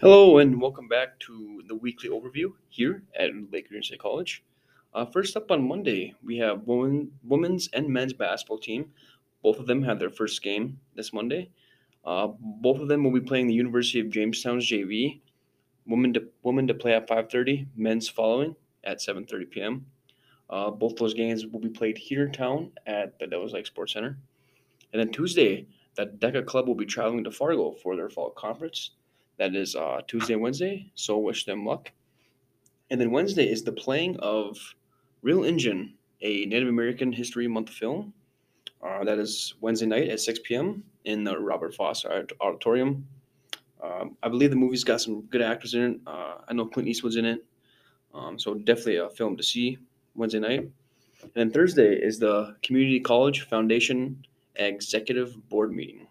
Hello and welcome back to the weekly overview here at Lake Region State College. Uh, first up on Monday, we have women, women's and men's basketball team. Both of them have their first game this Monday. Uh, both of them will be playing the University of Jamestown's JV. Women to women to play at 5:30, men's following at 7:30 p.m. Uh, both those games will be played here in town at the Devils Lake Sports Center. And then Tuesday, the DECA Club will be traveling to Fargo for their fall conference. That is uh, Tuesday Wednesday. So wish them luck. And then Wednesday is the playing of Real Engine, a Native American History Month film. Uh, that is Wednesday night at 6 p.m. in the Robert Foss Auditorium. Um, I believe the movie's got some good actors in it. Uh, I know Clint Eastwood's in it. Um, so definitely a film to see Wednesday night. And then Thursday is the Community College Foundation Executive Board meeting.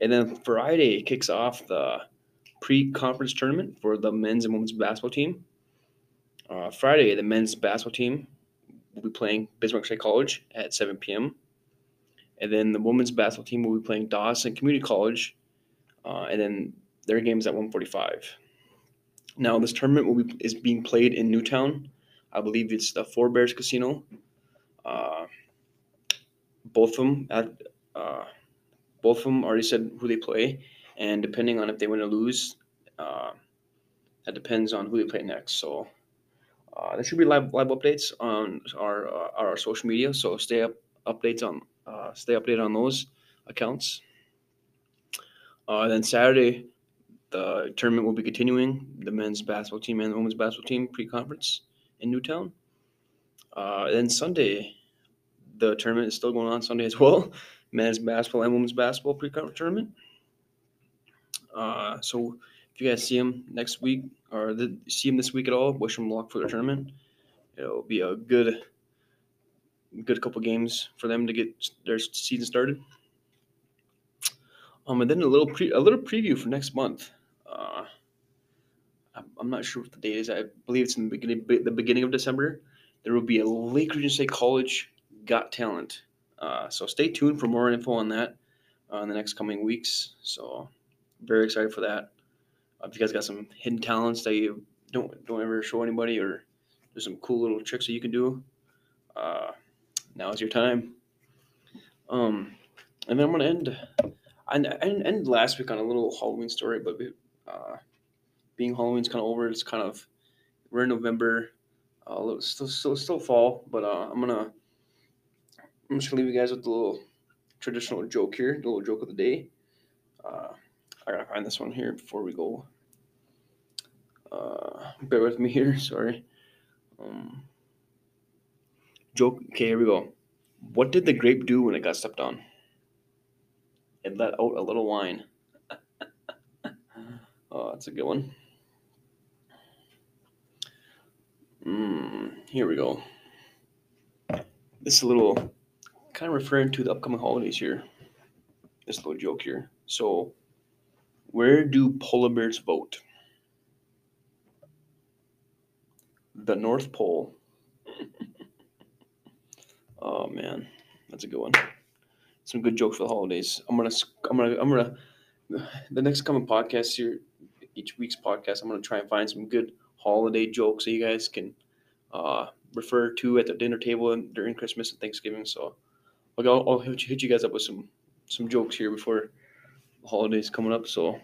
And then Friday kicks off the pre-conference tournament for the men's and women's basketball team. Uh, Friday, the men's basketball team will be playing Bismarck State College at 7 p.m. And then the women's basketball team will be playing Dawson Community College, uh, and then their game is at 1:45. Now, this tournament will be is being played in New Town. I believe it's the Four Bears Casino. Uh, both of them at uh, both of them already said who they play, and depending on if they win or lose, uh, that depends on who they play next. So uh, there should be live live updates on our uh, our social media. So stay up updates on uh, stay updated on those accounts. Uh, then Saturday, the tournament will be continuing. The men's basketball team and the women's basketball team pre-conference in New Town. Uh, then Sunday, the tournament is still going on Sunday as well. Men's basketball and women's basketball pre-conference tournament. Uh, so if you guys see them next week or the, see them this week at all, wish them luck for their tournament. It'll be a good, good couple games for them to get their season started. Um, and then a little pre, a little preview for next month. Uh, I'm, I'm not sure what the date is. I believe it's in the beginning, the beginning of December. There will be a Lake Region State College Got Talent. Uh, so stay tuned for more info on that uh, in the next coming weeks. So very excited for that. Uh, if you guys got some hidden talents that you don't don't ever show anybody, or there's some cool little tricks that you can do, uh, now is your time. Um, and then I'm gonna end. I end last week on a little Halloween story, but uh, being Halloween's kind of over, it's kind of we're in November. Uh, still, still, still fall, but uh, I'm gonna I'm just gonna leave you guys with a little traditional joke here, the little joke of the day. Uh, I gotta find this one here before we go. Uh, bear with me here. Sorry. Um, joke. Okay, here we go. What did the grape do when it got stepped on? It let out a little wine. oh, that's a good one. Mm, here we go. This little kind of referring to the upcoming holidays here. This little joke here. So, where do polar bears vote? The North Pole. oh man, that's a good one. Some good jokes for the holidays. I'm gonna, I'm gonna, I'm gonna. The next coming podcast here, each week's podcast, I'm gonna try and find some good holiday jokes so you guys can uh, refer to at the dinner table during Christmas and Thanksgiving. So I'll, I'll hit, you, hit you guys up with some some jokes here before the holidays coming up. So,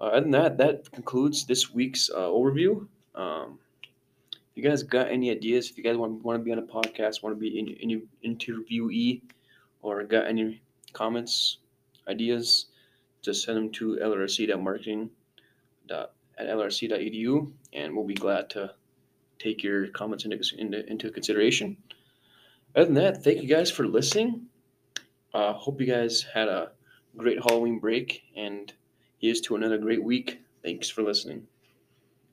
uh, other than that, that concludes this week's uh, overview. Um, if you guys got any ideas, if you guys want, want to be on a podcast, want to be in, any interviewee, or got any comments, ideas, just send them to lrc.marketing at lrc.edu, and we'll be glad to take your comments into, into, into consideration other than that, thank you guys for listening. Uh, hope you guys had a great Halloween break and here's to another great week. Thanks for listening.